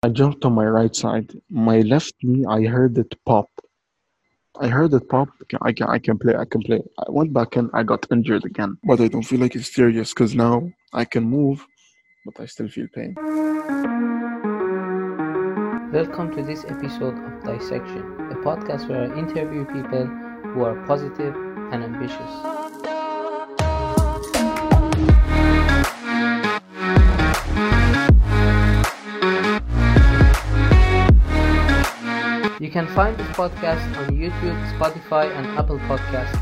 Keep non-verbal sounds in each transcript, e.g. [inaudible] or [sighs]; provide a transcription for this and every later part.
I jumped on my right side. My left knee, I heard it pop. I heard it pop. I can, I can play. I can play. I went back and I got injured again, but I don't feel like it's serious because now I can move, but I still feel pain. Welcome to this episode of Dissection, a podcast where I interview people who are positive and ambitious. You can find this podcast on YouTube, Spotify, and Apple Podcasts.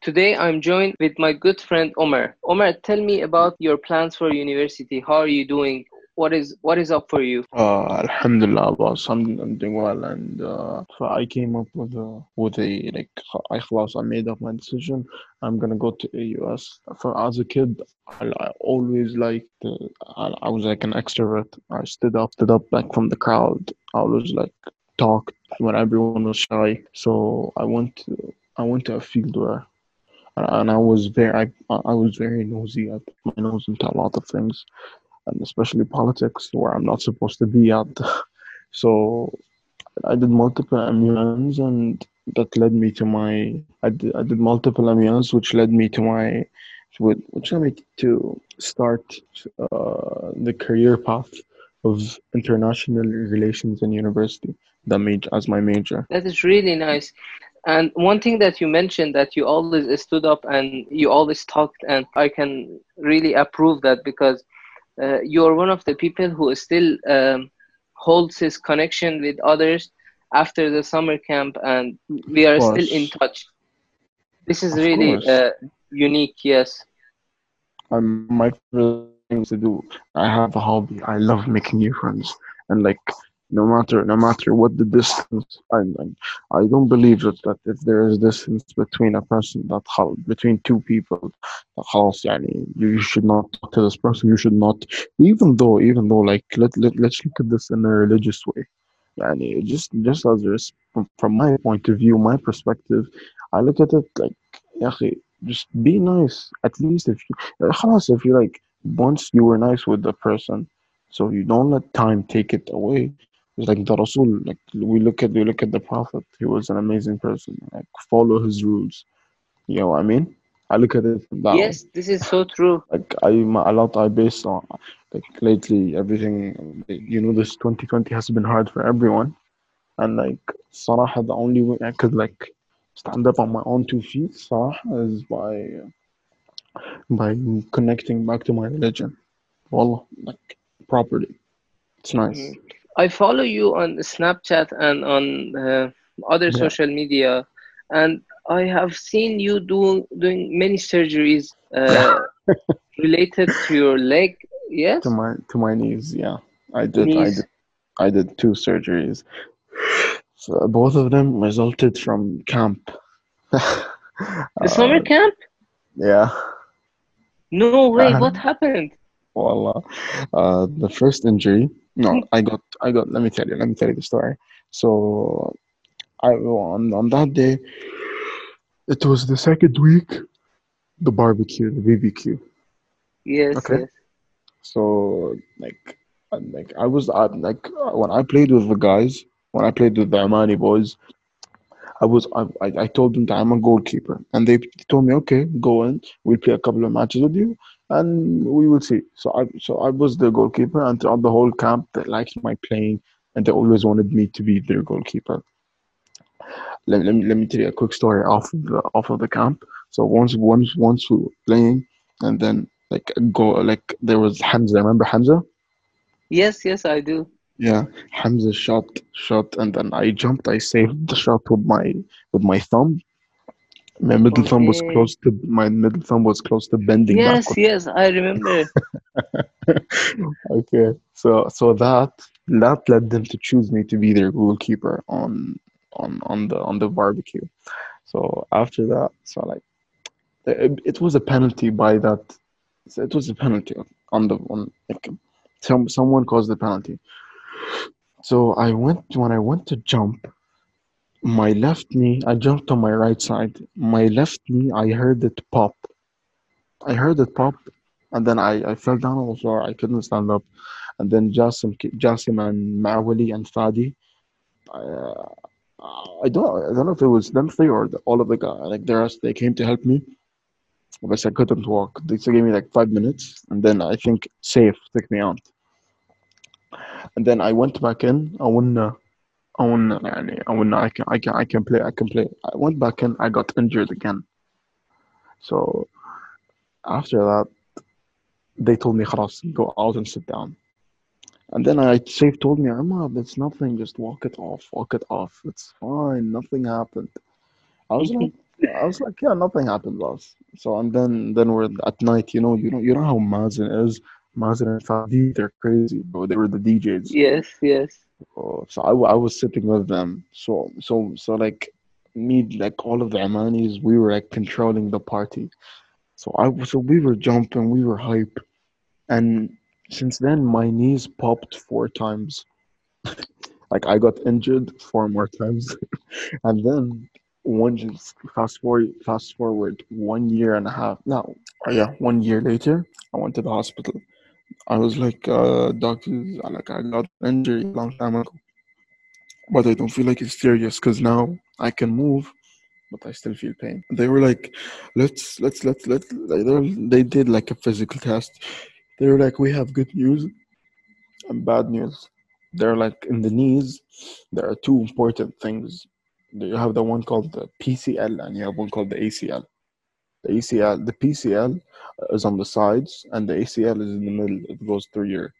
Today I'm joined with my good friend Omar. Omar, tell me about your plans for university. How are you doing? what is what is up for you? Uh, Alhamdulillah, boss. I'm, I'm doing well, and uh, so I came up with a with a like I I made up my decision. I'm gonna go to AUS. For as a kid, I, I always liked. Uh, I, I, was like an extrovert. I stood up, stood up back from the crowd. I was like talked when everyone was shy. So I went to, I went to a field where and I was very I, I was very nosy. I put my nose into a lot of things, and especially politics, where I'm not supposed to be at. [laughs] So I did multiple MUNs, and that led me to my I did, I did multiple MUNs, which led me to my which led me to start uh, the career path of international relations in university. That major as my major. That is really nice. And one thing that you mentioned that you always stood up and you always talked, and I can really approve that because uh, you are one of the people who still um, holds his connection with others after the summer camp, and we are still in touch. This is Of really uh, unique, yes. Um, my favorite things to do. I have a hobby. I love making new friends, and like no matter no matter what the distance, I I, I don't believe that, that if there is distance between a person that خل- between two people, that خلاص يعني you should not talk to this person. You should not, even though even though like let, let let's look at this in a religious way. يعني just just as res- from, from my point of view, my perspective, I look at it like يا أخي, just be nice. At least if you خلاص if you like once you were nice with the person, so you don't let time take it away. like the Rasul, like we look at we look at the Prophet, he was an amazing person. Like follow his rules. You know what I mean? I look at it that Yes, way. this is so true. Like I a lot I based on like lately everything you know this twenty twenty has been hard for everyone. And like Sarah the only way I could like stand up on my own two feet, Sarah is by by connecting back to my religion. Wallah, like properly. It's nice. Mm-hmm. I follow you on Snapchat and on uh, other Yeah. social media, and I have seen you do, doing many surgeries uh, [laughs] related to your leg. Yes, To my to my knees, yeah. I did I did I did two surgeries. So both of them resulted from camp. [laughs] The summer Uh, camp? yeah. No way. Uh-huh. What happened? Wallah. Uh, the first injury, no, I got, I got. Let me tell you. Let me tell you the story. So, I on on that day, it was the second week, the barbecue, the BBQ. Yes. Okay. yes. So, like, like I was, uh, like, when I played with the guys, when I played with the Omani boys, I was, I, I, I told them that I'm a goalkeeper, and they told me, okay, go in. We'll play a couple of matches with you, and we will see. So I, so I was the goalkeeper, and throughout the whole camp, they liked my playing, and they always wanted me to be their goalkeeper. Let, let me let me tell you a quick story off of the off of the camp. So once once once we were playing, and then like go like there was Hamza. Remember Hamza? Yes. Yes, I do. Yeah, Hamza shot shot, and then I jumped. I saved the shot with my with my thumb. My middle thumb was close to my middle thumb was close to bending Yes. backwards. Yes, I remember. [laughs] Okay, so so that that led them to choose me to be their goalkeeper on on on the on the barbecue. So after that, so like it, it was a penalty by that. so It was a penalty on the on like some someone caused the penalty. So I went when I went to jump, my left knee. I jumped on my right side. My left knee. I heard it pop. I heard it pop, and then I, I fell down on the floor. I couldn't stand up, and then Jasim, Jasim and Mawali and Fadi, I, uh, I don't I don't know if it was them three or the, all of the guys like the rest. They came to help me, but I couldn't walk. They gave me like five minutes, and then I think safe took me out. And then I went back in. I won. Uh, I won. يعني, I won. I can. I can. I can play. I can play. I went back in. I got injured again. So after that, they told me, خلاص, go out and sit down. And then I safe told me, Amma, it's nothing, just walk it off, walk it off. It's fine, nothing happened. I was like, [laughs] I was like, yeah, nothing happened, boss. So and then then we're at night, you know, you know, you know how Mazen is. Mazen and Fadi, they're crazy, bro. They were the DJs. Yes, yes. Oh, so I, I was sitting with them. So so so like me, like all of the Omanis, we were like controlling the party. So I so we were jumping, we were hype, and since then my knees popped four times. [laughs] like I got injured four more times, [laughs] and then one just fast forward fast forward one year and a half no uh, yeah one year later i went to the hospital i was like uh doctors like i got injured a long time ago. But i don't feel like it's serious because now i can move but i still feel pain. They were like let's let's let's let they did like a physical test. They were like we have good news and bad news. They're like in the knees. There are two important things. You have the one called the PCL and you have one called the ACL. The ACL, the PCL is on the sides and the ACL is in the middle. It goes through your,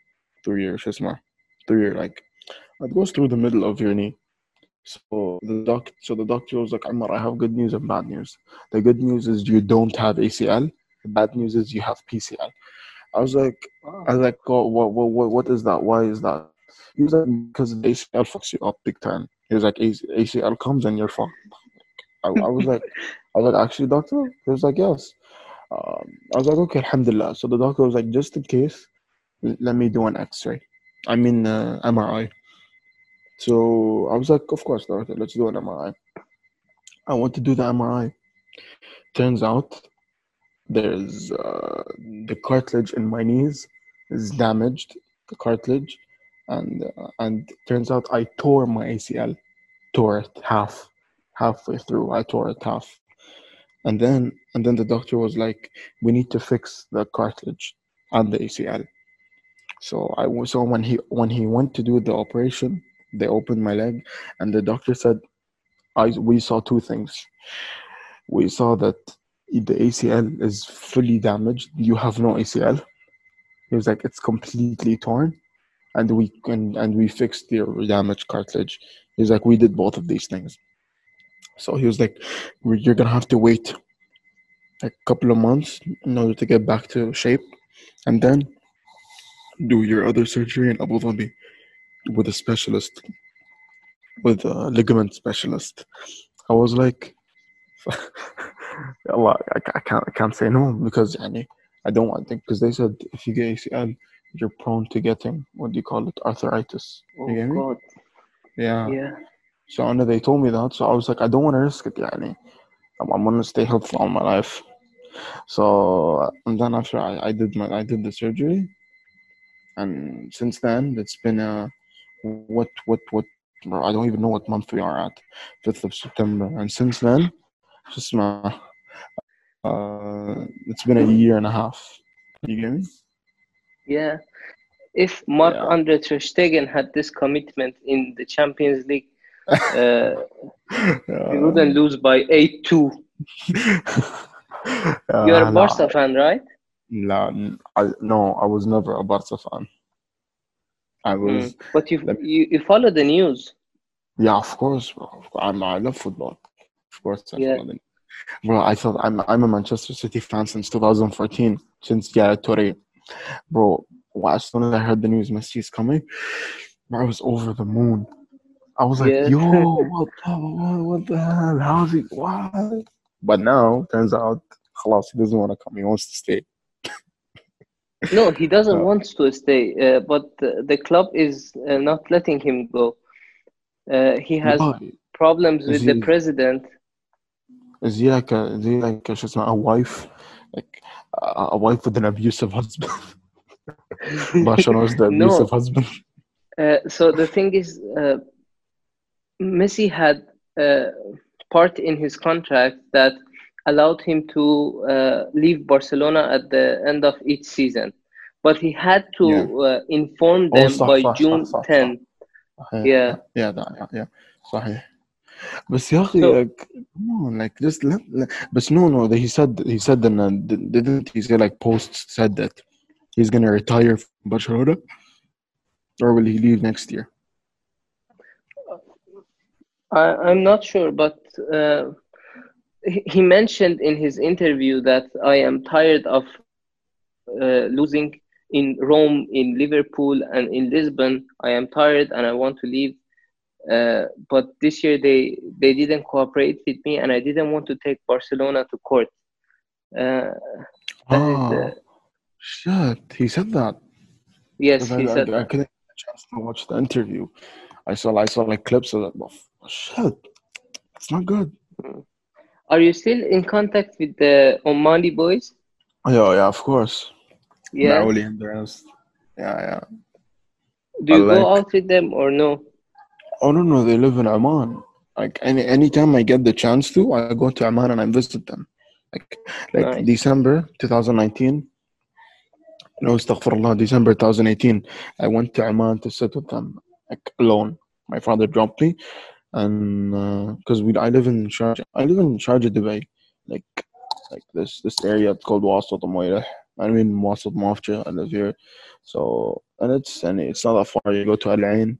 through your, shishma, through your like, it goes through the middle of your knee. So the doc, so the doctor was like, Amar, I have good news and bad news. The good news is you don't have ACL. The bad news is you have PCL. I was like, I was like, oh, what, what, what is that? Why is that? He was like, because the ACL fucks you up big time. He was like, ACL comes and you're fucked. I, I was like, [laughs] I was like, actually, doctor? He was like, yes. Um, I was like, okay, alhamdulillah. So the doctor was like, just in case, let me do an X-ray. I mean, uh, MRI. So I was like, of course, doctor, let's do an MRI. I want to do the MRI. Turns out there's uh, the cartilage in my knees is damaged. The cartilage and uh, and turns out I tore my ACL, tore it half, halfway through. I tore it half, and then and then the doctor was like, "We need to fix the cartilage and the ACL." So I was so when he when he went to do the operation, they opened my leg, and the doctor said, "I we saw two things. We saw that the ACL is fully damaged. You have no ACL." He was like, "It's completely torn." and we and, and we fixed the damaged cartilage. He was like, we did both of these things. So he was like, you're gonna have to wait a couple of months in order to get back to shape, and then do your other surgery in Abu Dhabi with a specialist, with a ligament specialist. I was like, [laughs] Allah, I, can't I can't say no because yani, I don't want to because they said if you get ACL you're prone to getting what do you call it arthritis. Oh, you get me? Oh, God. Yeah. Yeah. So and they told me that, so I was like, I don't want to risk it. Yani. I'm, I'm gonna stay healthy all my life. So and then after I, I did my I did the surgery, and since then it's been a what what what I don't even know what month we are at, fifth of September, and since then, just my uh, it's been a year and a half. You get me? Yeah. If Marc Yeah. Andre Ter Stegen had this commitment in the Champions League, uh, we wouldn't lose by 8 2. [laughs] You're a Barca fan, right? No, I, no, I was never a Barca fan. I was, Mm. But you, Let you you follow the news. yeah, of course, bro. I'm, I love football. Of course, I Yeah. Bro, I thought I'm I'm a Manchester City fan since 2014, since Yaya Toure. Bro, well, as soon as I heard the news Messi is coming, I was over the moon. I was like, Yeah. yo, [laughs] what, the- what, what the hell? How's he? What? But now, turns out, خلاص, he doesn't want to come. He wants to stay. No, he doesn't No. want to stay, uh, but the, the club is uh, not letting him go. Uh, he has Why? problems Is with the he- president. Is he like a, is he like a, شو اسمه, a wife? Like, a a wife with an abusive husband. [laughs] Basha was the [laughs] No. abusive husband. Uh, so the thing is, uh, Messi had uh, part in his contract that allowed him to uh, leave Barcelona at the end of each season, but he had to uh, inform Oh, them صح, by صح, June صح, صح, 10. صحيح. Yeah. Yeah, that, yeah, صحيح. بس يا أخي So- like, come on like just let, let but no no he said he said that uh, didn't he say like posts said that he's gonna retire from Barcelona or will he leave next year I, I'm not sure, but uh, he mentioned in his interview that I am tired of uh, losing in Rome, in Liverpool, and in Lisbon. I am tired and I want to leave. Uh, but this year they they didn't cooperate with me, and I didn't want to take Barcelona to court. Uh, is the- shit he said that Yes, I, he I, said. I couldn't get a chance to watch the interview I saw I saw like clips of that shit it's not good mm. Are you still in contact with the Omani boys? yeah yeah of course Yeah. Maoli and the rest yeah yeah Do you I go like- out with them or no? Oh no no, they live in Oman. Like any anytime I get the chance to, I go to Oman and I visit them. Like like Nice. December 2019. No, astaghfirullah, December 2018. I went to Oman to sit with them, like alone. My father dropped me, and uh, because we I live in Sharjah, I live in Sharjah, Dubai, like like this this area called Wasat Moireh. I mean Wasat Mafja. I live here, so and it's and it's not that far. You go to Al Ain,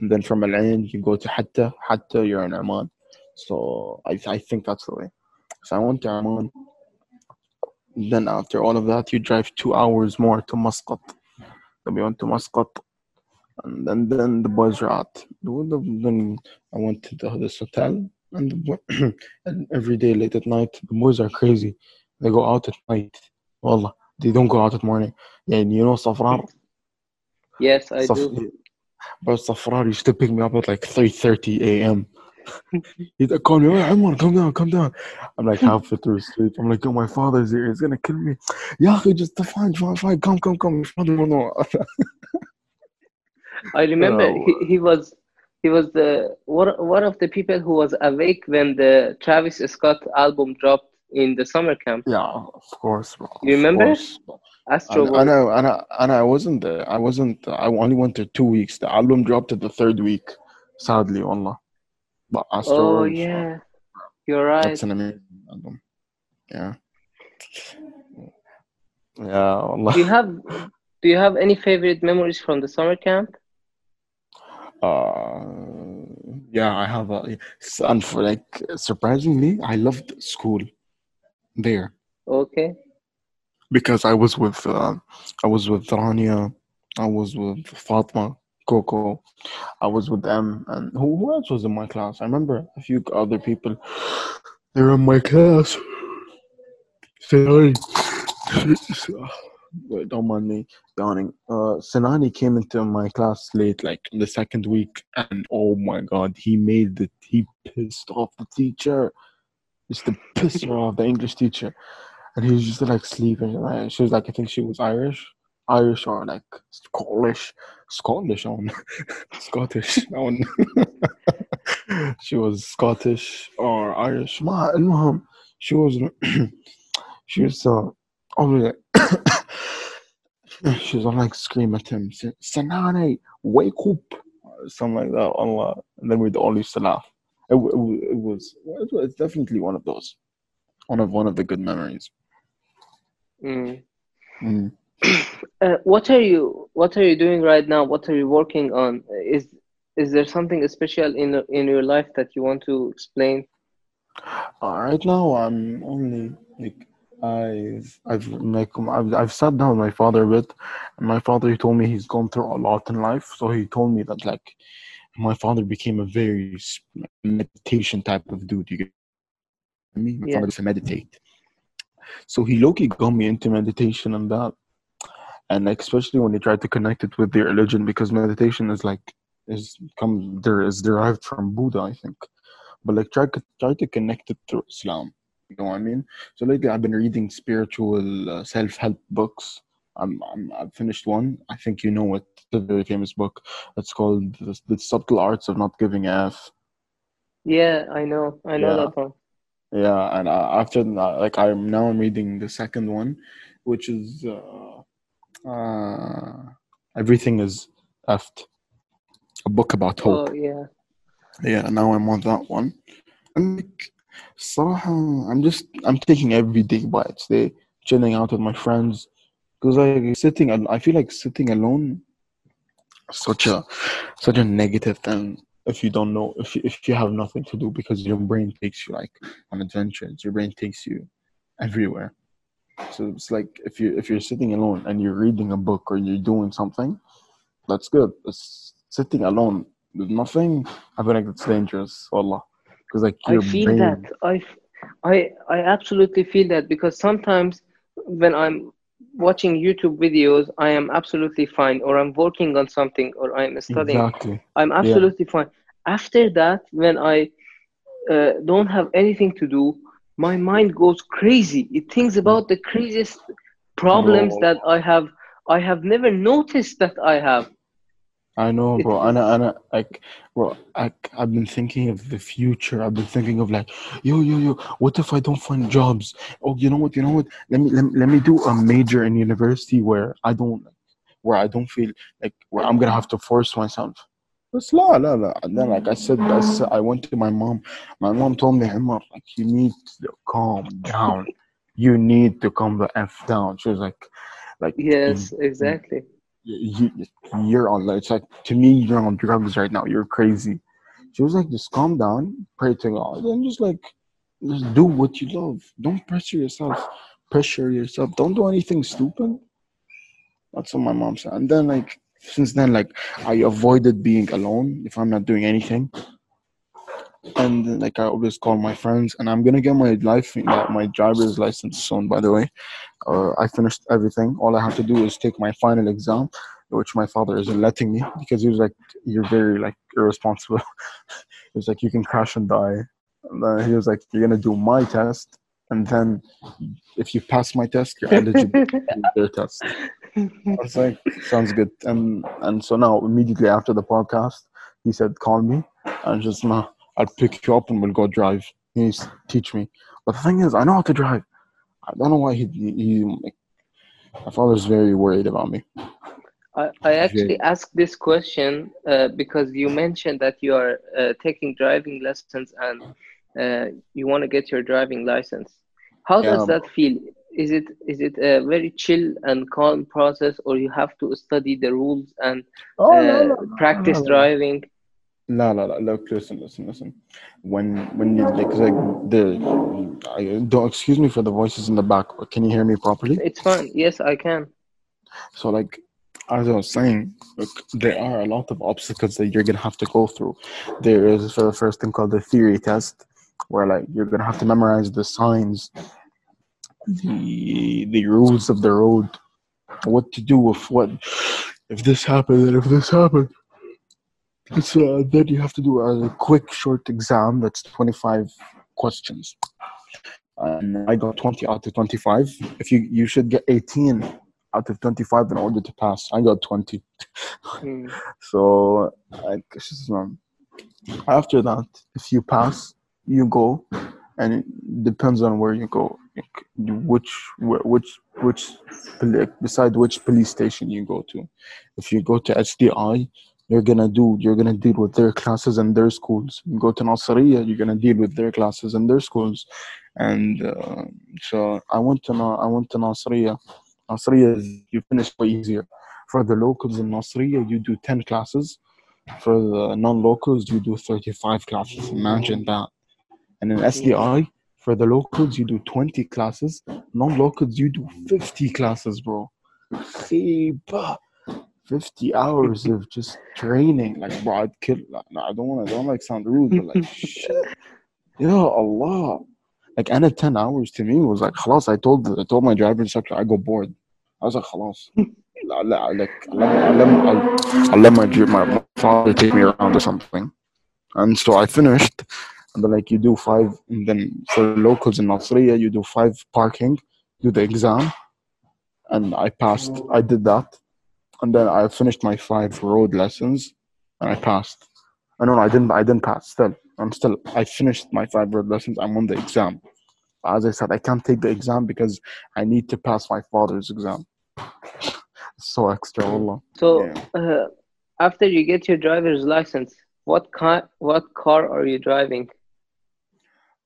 and then from Al Ain you go to Hatta. Hatta you're in Oman. So I I think that's the way. So I went to Oman. Then after all of that, you drive two hours more to Muscat. Then we went to Muscat, and then then the boys were out. Then I went to the, this hotel, and, the, [clears throat] and every day late at night, the boys are crazy. They go out at night. Wallah, they don't go out at morning. Yeah, and you know Safrar. Yes, I Saf- do. But Safrar used to pick me up at like 3.30 a.m. [laughs] He'd call me, hey, Amar, come down, come down. I'm like halfway through sleep. I'm like, yo, my father's here. He's going to kill me. Yeah, just fine, fine, fine. Come, come, come. Your father will know. [laughs] I remember No. he, he was he was the one one of the people who was awake when the Travis Scott album dropped in the summer camp. yeah, of course, bro. You remember? course. Astro I, I know, and I, and I wasn't there. I wasn't. I only went there two weeks. The album dropped at the third week. Sadly, wallah. But Astro Oh World, yeah, you're right. That's an amazing album. Yeah. Yeah, wallah. Do you have do you have any favorite memories from the summer camp? Uh, yeah, I have a. And for like surprisingly, I loved school there Okay. because I was with uh, I was with Rania, I was with Fatma, Coco, I was with them, and who, who else was in my class? I remember a few other people. They were in my class. Sorry don't mind me yawning. Uh, Sinani came into my class late, like the second week, and oh my god, he made the he pissed off the teacher. He's the pisser off the English teacher, and he was just like sleeping. Right? She was like, I think she was Irish, Irish or like Scottish, Scottish on, [laughs] Scottish on. [laughs] she was Scottish or Irish. My mom, she was, [clears throat] she was uh, always. [sighs] she was on like scream at him Sanani wake up something like that Allah and then we'd all used to laugh it, it, it was it was definitely one of those one of one of the good memories Mm. Mm. [clears throat] Uh, what are you What are you doing right now? What are you working on? Is Is there something special in in your life that you want to explain? Uh, right now, I'm only like I've I've like I've, I've sat down with my father a bit, and my father he told me he's gone through a lot in life. So he told me that like my father became a very meditation type of dude. You get me? My Yeah. father used to meditate. So he low-key got me into meditation and that, and like, especially when he tried to connect it with their religion because meditation is like is comes there is derived from Buddha, I think but like try to try to connect it to Islam. You know what I mean? So lately, I've been reading spiritual uh, self-help books. I'm, I'm I've finished one. I think you know it. The very famous book. It's called the, the Subtle Arts of Not Giving a F. Yeah, I know. I know Yeah. that one. Yeah, and uh, after that, like I'm now I'm reading the second one, which is uh, uh, everything is effed. A book about hope. Oh yeah. Yeah, now I'm on that one. I'm like, صراحة, I'm just I'm taking every day by its day, chilling out with my friends, because like sitting, al- I feel like sitting alone, is such a such a negative thing. If you don't know, if you, if you have nothing to do, because your brain takes you like on adventures, your brain takes you everywhere. So it's like if you if you're sitting alone and you're reading a book or you're doing something, that's good. It's sitting alone with nothing. I feel like it's dangerous, wallah. because like I feel brain, that. I absolutely feel that because sometimes when I'm watching YouTube videos, I am absolutely fine, or I'm working on something, or I'm studying, exactly. I'm absolutely fine. After that, when I uh, don't have anything to do, my mind goes crazy. It thinks about the craziest problems that I have. I have never noticed that I have. I know, [laughs] bro. And I, and I, like, bro, I, I've been thinking of the future. I've been thinking of like, yo, yo, yo. What if I don't find jobs? Oh, you know what? You know what? Let me, let me, let me do a major in university where I don't, where I don't feel like where I'm gonna have to force myself. But la, la, la. And then, like I said, I, said, I went to my mom. My mom told me, Umar, like, you need to calm down. You need to calm the f down. She was like, like, Yes, exactly. You, you're on it's like to me you're on drugs right now. You're crazy. She was like just calm down pray to god and just like just do what you love. Don't pressure yourself pressure yourself. Don't do anything stupid. That's what my mom said. And then like since then like i avoided being alone if i'm not doing anything and like i always call my friends and i'm gonna get my life my driver's license soon by the way uh, I finished everything. All I have to do is take my final exam, which my father isn't letting me because he was like, "You're very like irresponsible." [laughs] he was like, "You can crash and die." And then he was like, "You're gonna do my test, and then if you pass my test, you're eligible to do [laughs] their test." I was like, "Sounds good." And and so now immediately after the podcast, he said, "Call me and just nah, I'll pick you up and we'll go drive." He needs to teach me. But the thing is, I know how to drive. I don't know why he, he, he like, my father's very worried about me. I, I actually Very. asked this question uh, because you mentioned that you are uh, taking driving lessons and uh, you want to get your driving license. How does Yeah. that feel? Is it is it a very chill and calm process, or you have to study the rules and Oh uh, practice driving? La la la. Look, listen, listen, listen. When when you like, like the, I don't excuse me for the voices in the back, but can you hear me properly? It's fine. Yes, I can. So like, as I was saying, look, there are a lot of obstacles that you're gonna have to go through. There is for the first thing called the theory test, where like you're gonna have to memorize the signs, the the rules of the road, what to do if what if this happened and if this happened. Uh, then you have to do a quick short exam that's 25 questions. And I got 20 out of 25. If you you should get 18 out of 25 in order to pass. I got 20. Hmm. [laughs] So like um, after that, if you pass, you go, and it depends on where you go, like, which which which beside which police station you go to. If you go to SDI, you're gonna do you're gonna deal with their classes and their schools. You go to Nasriya, you're gonna deal with their classes and their schools. And uh, so I went to I went to Nasriya. Nasriya is you finish way easier. For the locals in Nasriya, you do 10 classes. For the non-locals, you do 35 classes. Imagine that. And in SDI, for the locals, you do 20 classes. Non-locals, you do 50 classes, bro. Khiba. 50 hours of just training. Like, bro, I'd kill. No, I don't want to, don't like sound rude, but like, shit. [laughs] Ya Allah. Like, and at 10 hours to me was like, خلاص, I told, I told my driver instructor, I go bored. I was like, خلاص. لا, لا, like, I'll, let- I'll, I'll, I'll let my, dri- my, my father take me around or something. And so I finished. but like you do five, and then for locals in Nasriya, you do five parking, do the exam, and I passed. I did that, and then I finished my five road lessons, and I passed. I no, no, I didn't. I didn't pass. Still, I'm still. I finished my five road lessons. I'm on the exam. As I said, I can't take the exam because I need to pass my father's exam. [laughs] so extra, Allah. So Yeah. uh, after you get your driver's license, what car what car are you driving?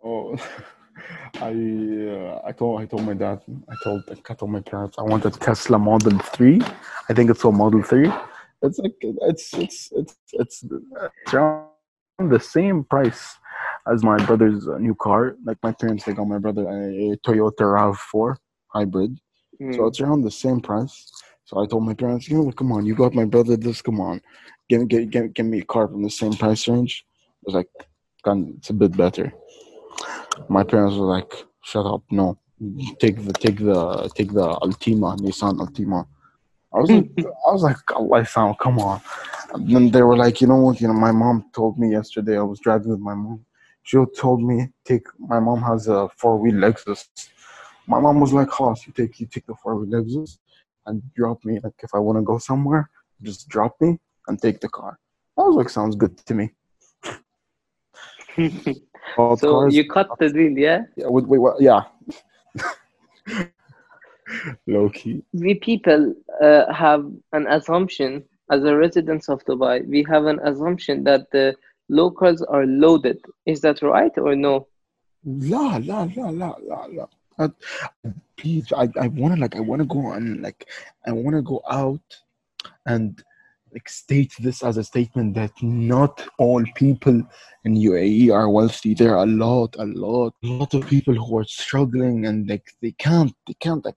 Oh, [laughs] I uh, I told I told my dad I told I told my parents I wanted Tesla Model Three. I think it's a Model Three. It's like it's it's it's it's, it's around the same price as my brother's uh, new car. Like my parents, they got my brother a, a Toyota Rav Four hybrid, so Hmm. it's around the same price. So I told my parents, you know, come on, you got my brother this. Come on, give give give, give me a car from the same price range. I was like, "God, it's a bit better. My parents were like, "Shut up, no, take the take the take the Altima, Nissan Altima." I was like, I was like, Allah, sound, come on. And then they were like, you know what? You know, my mom told me yesterday. I was driving with my mom. She told me take. My mom has a four wheel Lexus. My mom was like, "Hoss, you take you take the four wheel Lexus and drop me. Like if I want to go somewhere, just drop me and take the car." I was like, "Sounds good to me." [laughs] So cars, you cut the deal, yeah? yeah, wait, wait? Yeah. [laughs] Low key. We people uh, have an assumption as a residents of Dubai. We have an assumption that the locals are loaded. Is that right or no? La la la la la la. I, please, I, I wanna like I wanna go on like I wanna go out and like state this as a statement that not all people in UAE are wealthy. There are a lot, a lot, a lot of people who are struggling and like they can't, they can't like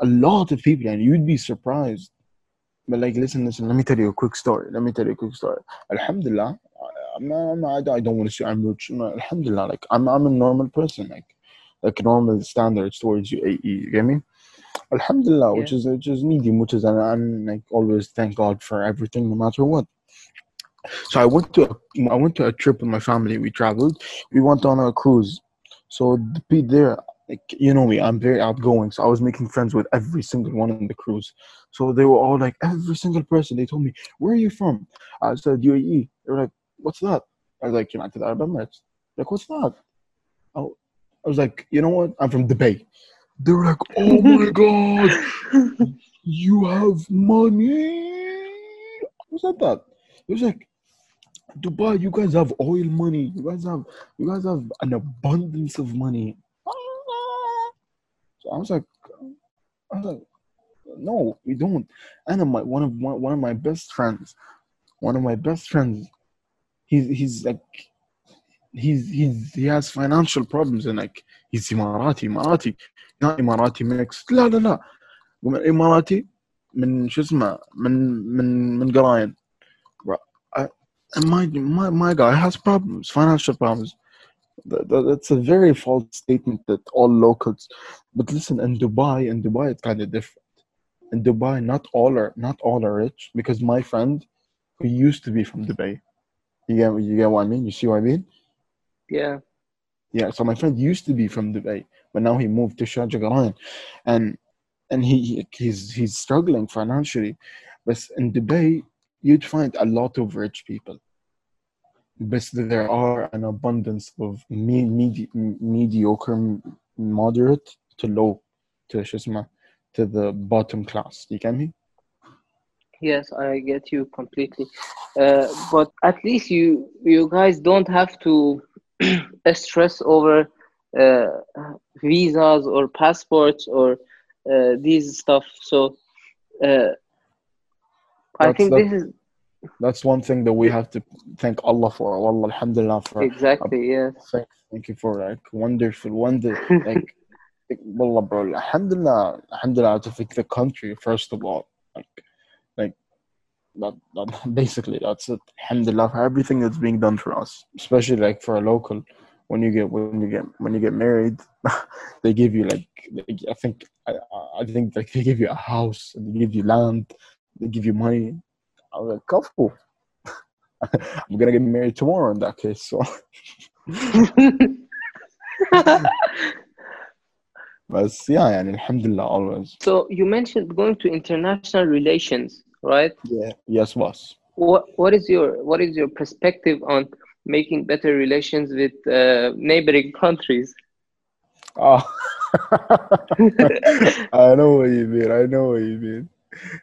a lot of people, and you'd be surprised. But like, listen, listen. Let me tell you a quick story. Let me tell you a quick story. Alhamdulillah, I- I'm not, I'm not, I don't want to say I'm rich. No, Alhamdulillah, like I'm, I'm a normal person. Like, like normal standards towards UAE. You get me? Alhamdulillah, which is which is medium, which is and I'm like always thank God for everything, no matter what. So I went to a, I went to a trip with my family. We traveled. We went on a cruise. So there, like you know me, I'm very outgoing. So I was making friends with every single one on the cruise. So they were all like every single person. They told me, "Where are you from?" I said UAE. They were like, "What's that?" I was like, "United Arab Emirates." Like, what's that? I, I was like, "You know what? I'm from Dubai." They were like, "Oh my [laughs] god, you have money!" Who said that? It was like, Dubai, you guys have oil money. You guys have you guys have an abundance of money. So I was like, I was like, no, we don't. And my one of one, one of my best friends, one of my best friends, he's he's like, he's he's he has financial problems and like he's Emirati, Emirati, not Emirati mix. لا لا لا Emirati من شو اسمه من من من قراين. And my, my my guy has problems, financial problems. That, that, that's a very false statement that all locals. But listen, in Dubai, in Dubai, it's kind of different. In Dubai, not all are not all are rich because my friend, who used to be from Dubai, you get you get what I mean. You see what I mean? Yeah. Yeah. So my friend used to be from Dubai, but now he moved to Sharjah Garaan, and and he- he's he's struggling financially. But in Dubai, you'd find a lot of rich people but there are an abundance of me- medi- mediocre, moderate to low, to shesma, to the bottom class. You get me? Yes, I get you completely. Uh, but at least you you guys don't have to [clears throat] stress over uh, visas or passports or uh, these stuff. So uh, I think this is that's one thing that we have to thank Allah for. Wallah, alhamdulillah for exactly yes. thank, thank you for like wonderful wonder like [laughs] like, wallah bro alhamdulillah alhamdulillah to fix the country first of all like like that, that [laughs] basically that's it alhamdulillah for everything that's being done for us especially like for a local when you get when you get when you get married [laughs] they give you like, like i think I, I think like they give you a house and they give you land they give you money i was like cool [laughs] i'm gonna get married tomorrow in that case so [laughs] بس yeah يعني الحمد لله always so you mentioned going to international relations, right? yeah yes boss What what is your what is your perspective on making better relations with uh, neighboring countries? oh [laughs] I know what you mean I know what you mean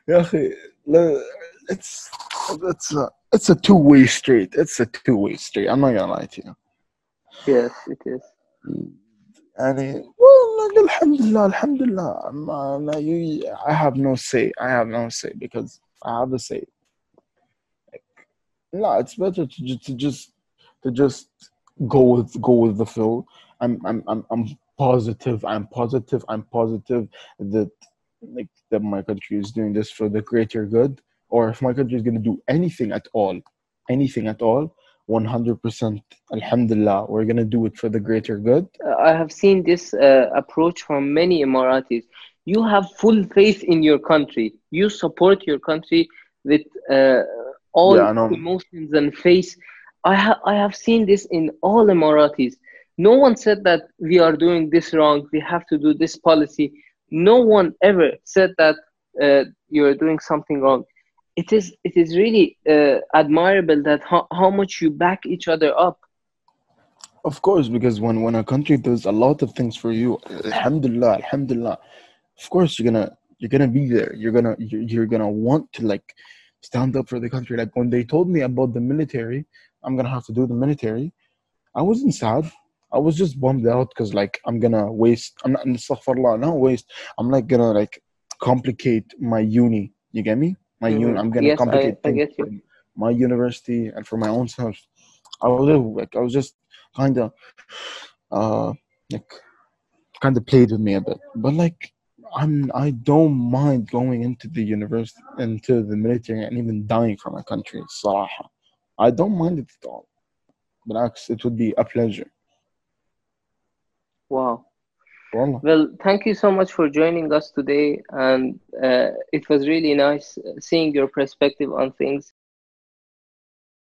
يا أخي لا- it's it's a it's a two-way street it's a two-way street I'm not gonna lie to you Yes, it is. يعني well like, الحمد لله الحمد لله ما ما you I have no say I have no say because I have a say like, no it's better to just to just to just go with go with the flow I'm I'm I'm, I'm positive I'm positive I'm positive that like that my country is doing this for the greater good or if my country is going to do anything at all anything at all 100% alhamdulillah we're going to do it for the greater good I have seen this uh, approach from many Emiratis. You have full faith in your country. You support your country with uh, all Yeah, emotions and faith. I have I have seen this in all Emiratis. No one said that we are doing this wrong. We have to do this policy. No one ever said that uh, you are doing something wrong. It is it is really uh, admirable that how, how much you back each other up. Of course, because when when a country does a lot of things for you, alhamdulillah, alhamdulillah, of course you're gonna you're gonna be there. You're gonna you're, you're gonna want to like stand up for the country. Like when they told me about the military, I'm gonna have to do the military. I wasn't sad. I was just bummed out because like I'm gonna waste. I'm not astaghfirullah, not waste. I'm like gonna like complicate my uni. You get me? my mm-hmm. un- I'm gonna yes, complicate I, things I my university and for my own self. I was like I was just kind of uh like kind of played with me a bit, but like I'm I don't mind going into the university into the military and even dying for my country. Salaha. I don't mind it at all. But it would be a pleasure. Wow. Well, well thank you so much for joining us today, and uh, it was really nice seeing your perspective on things.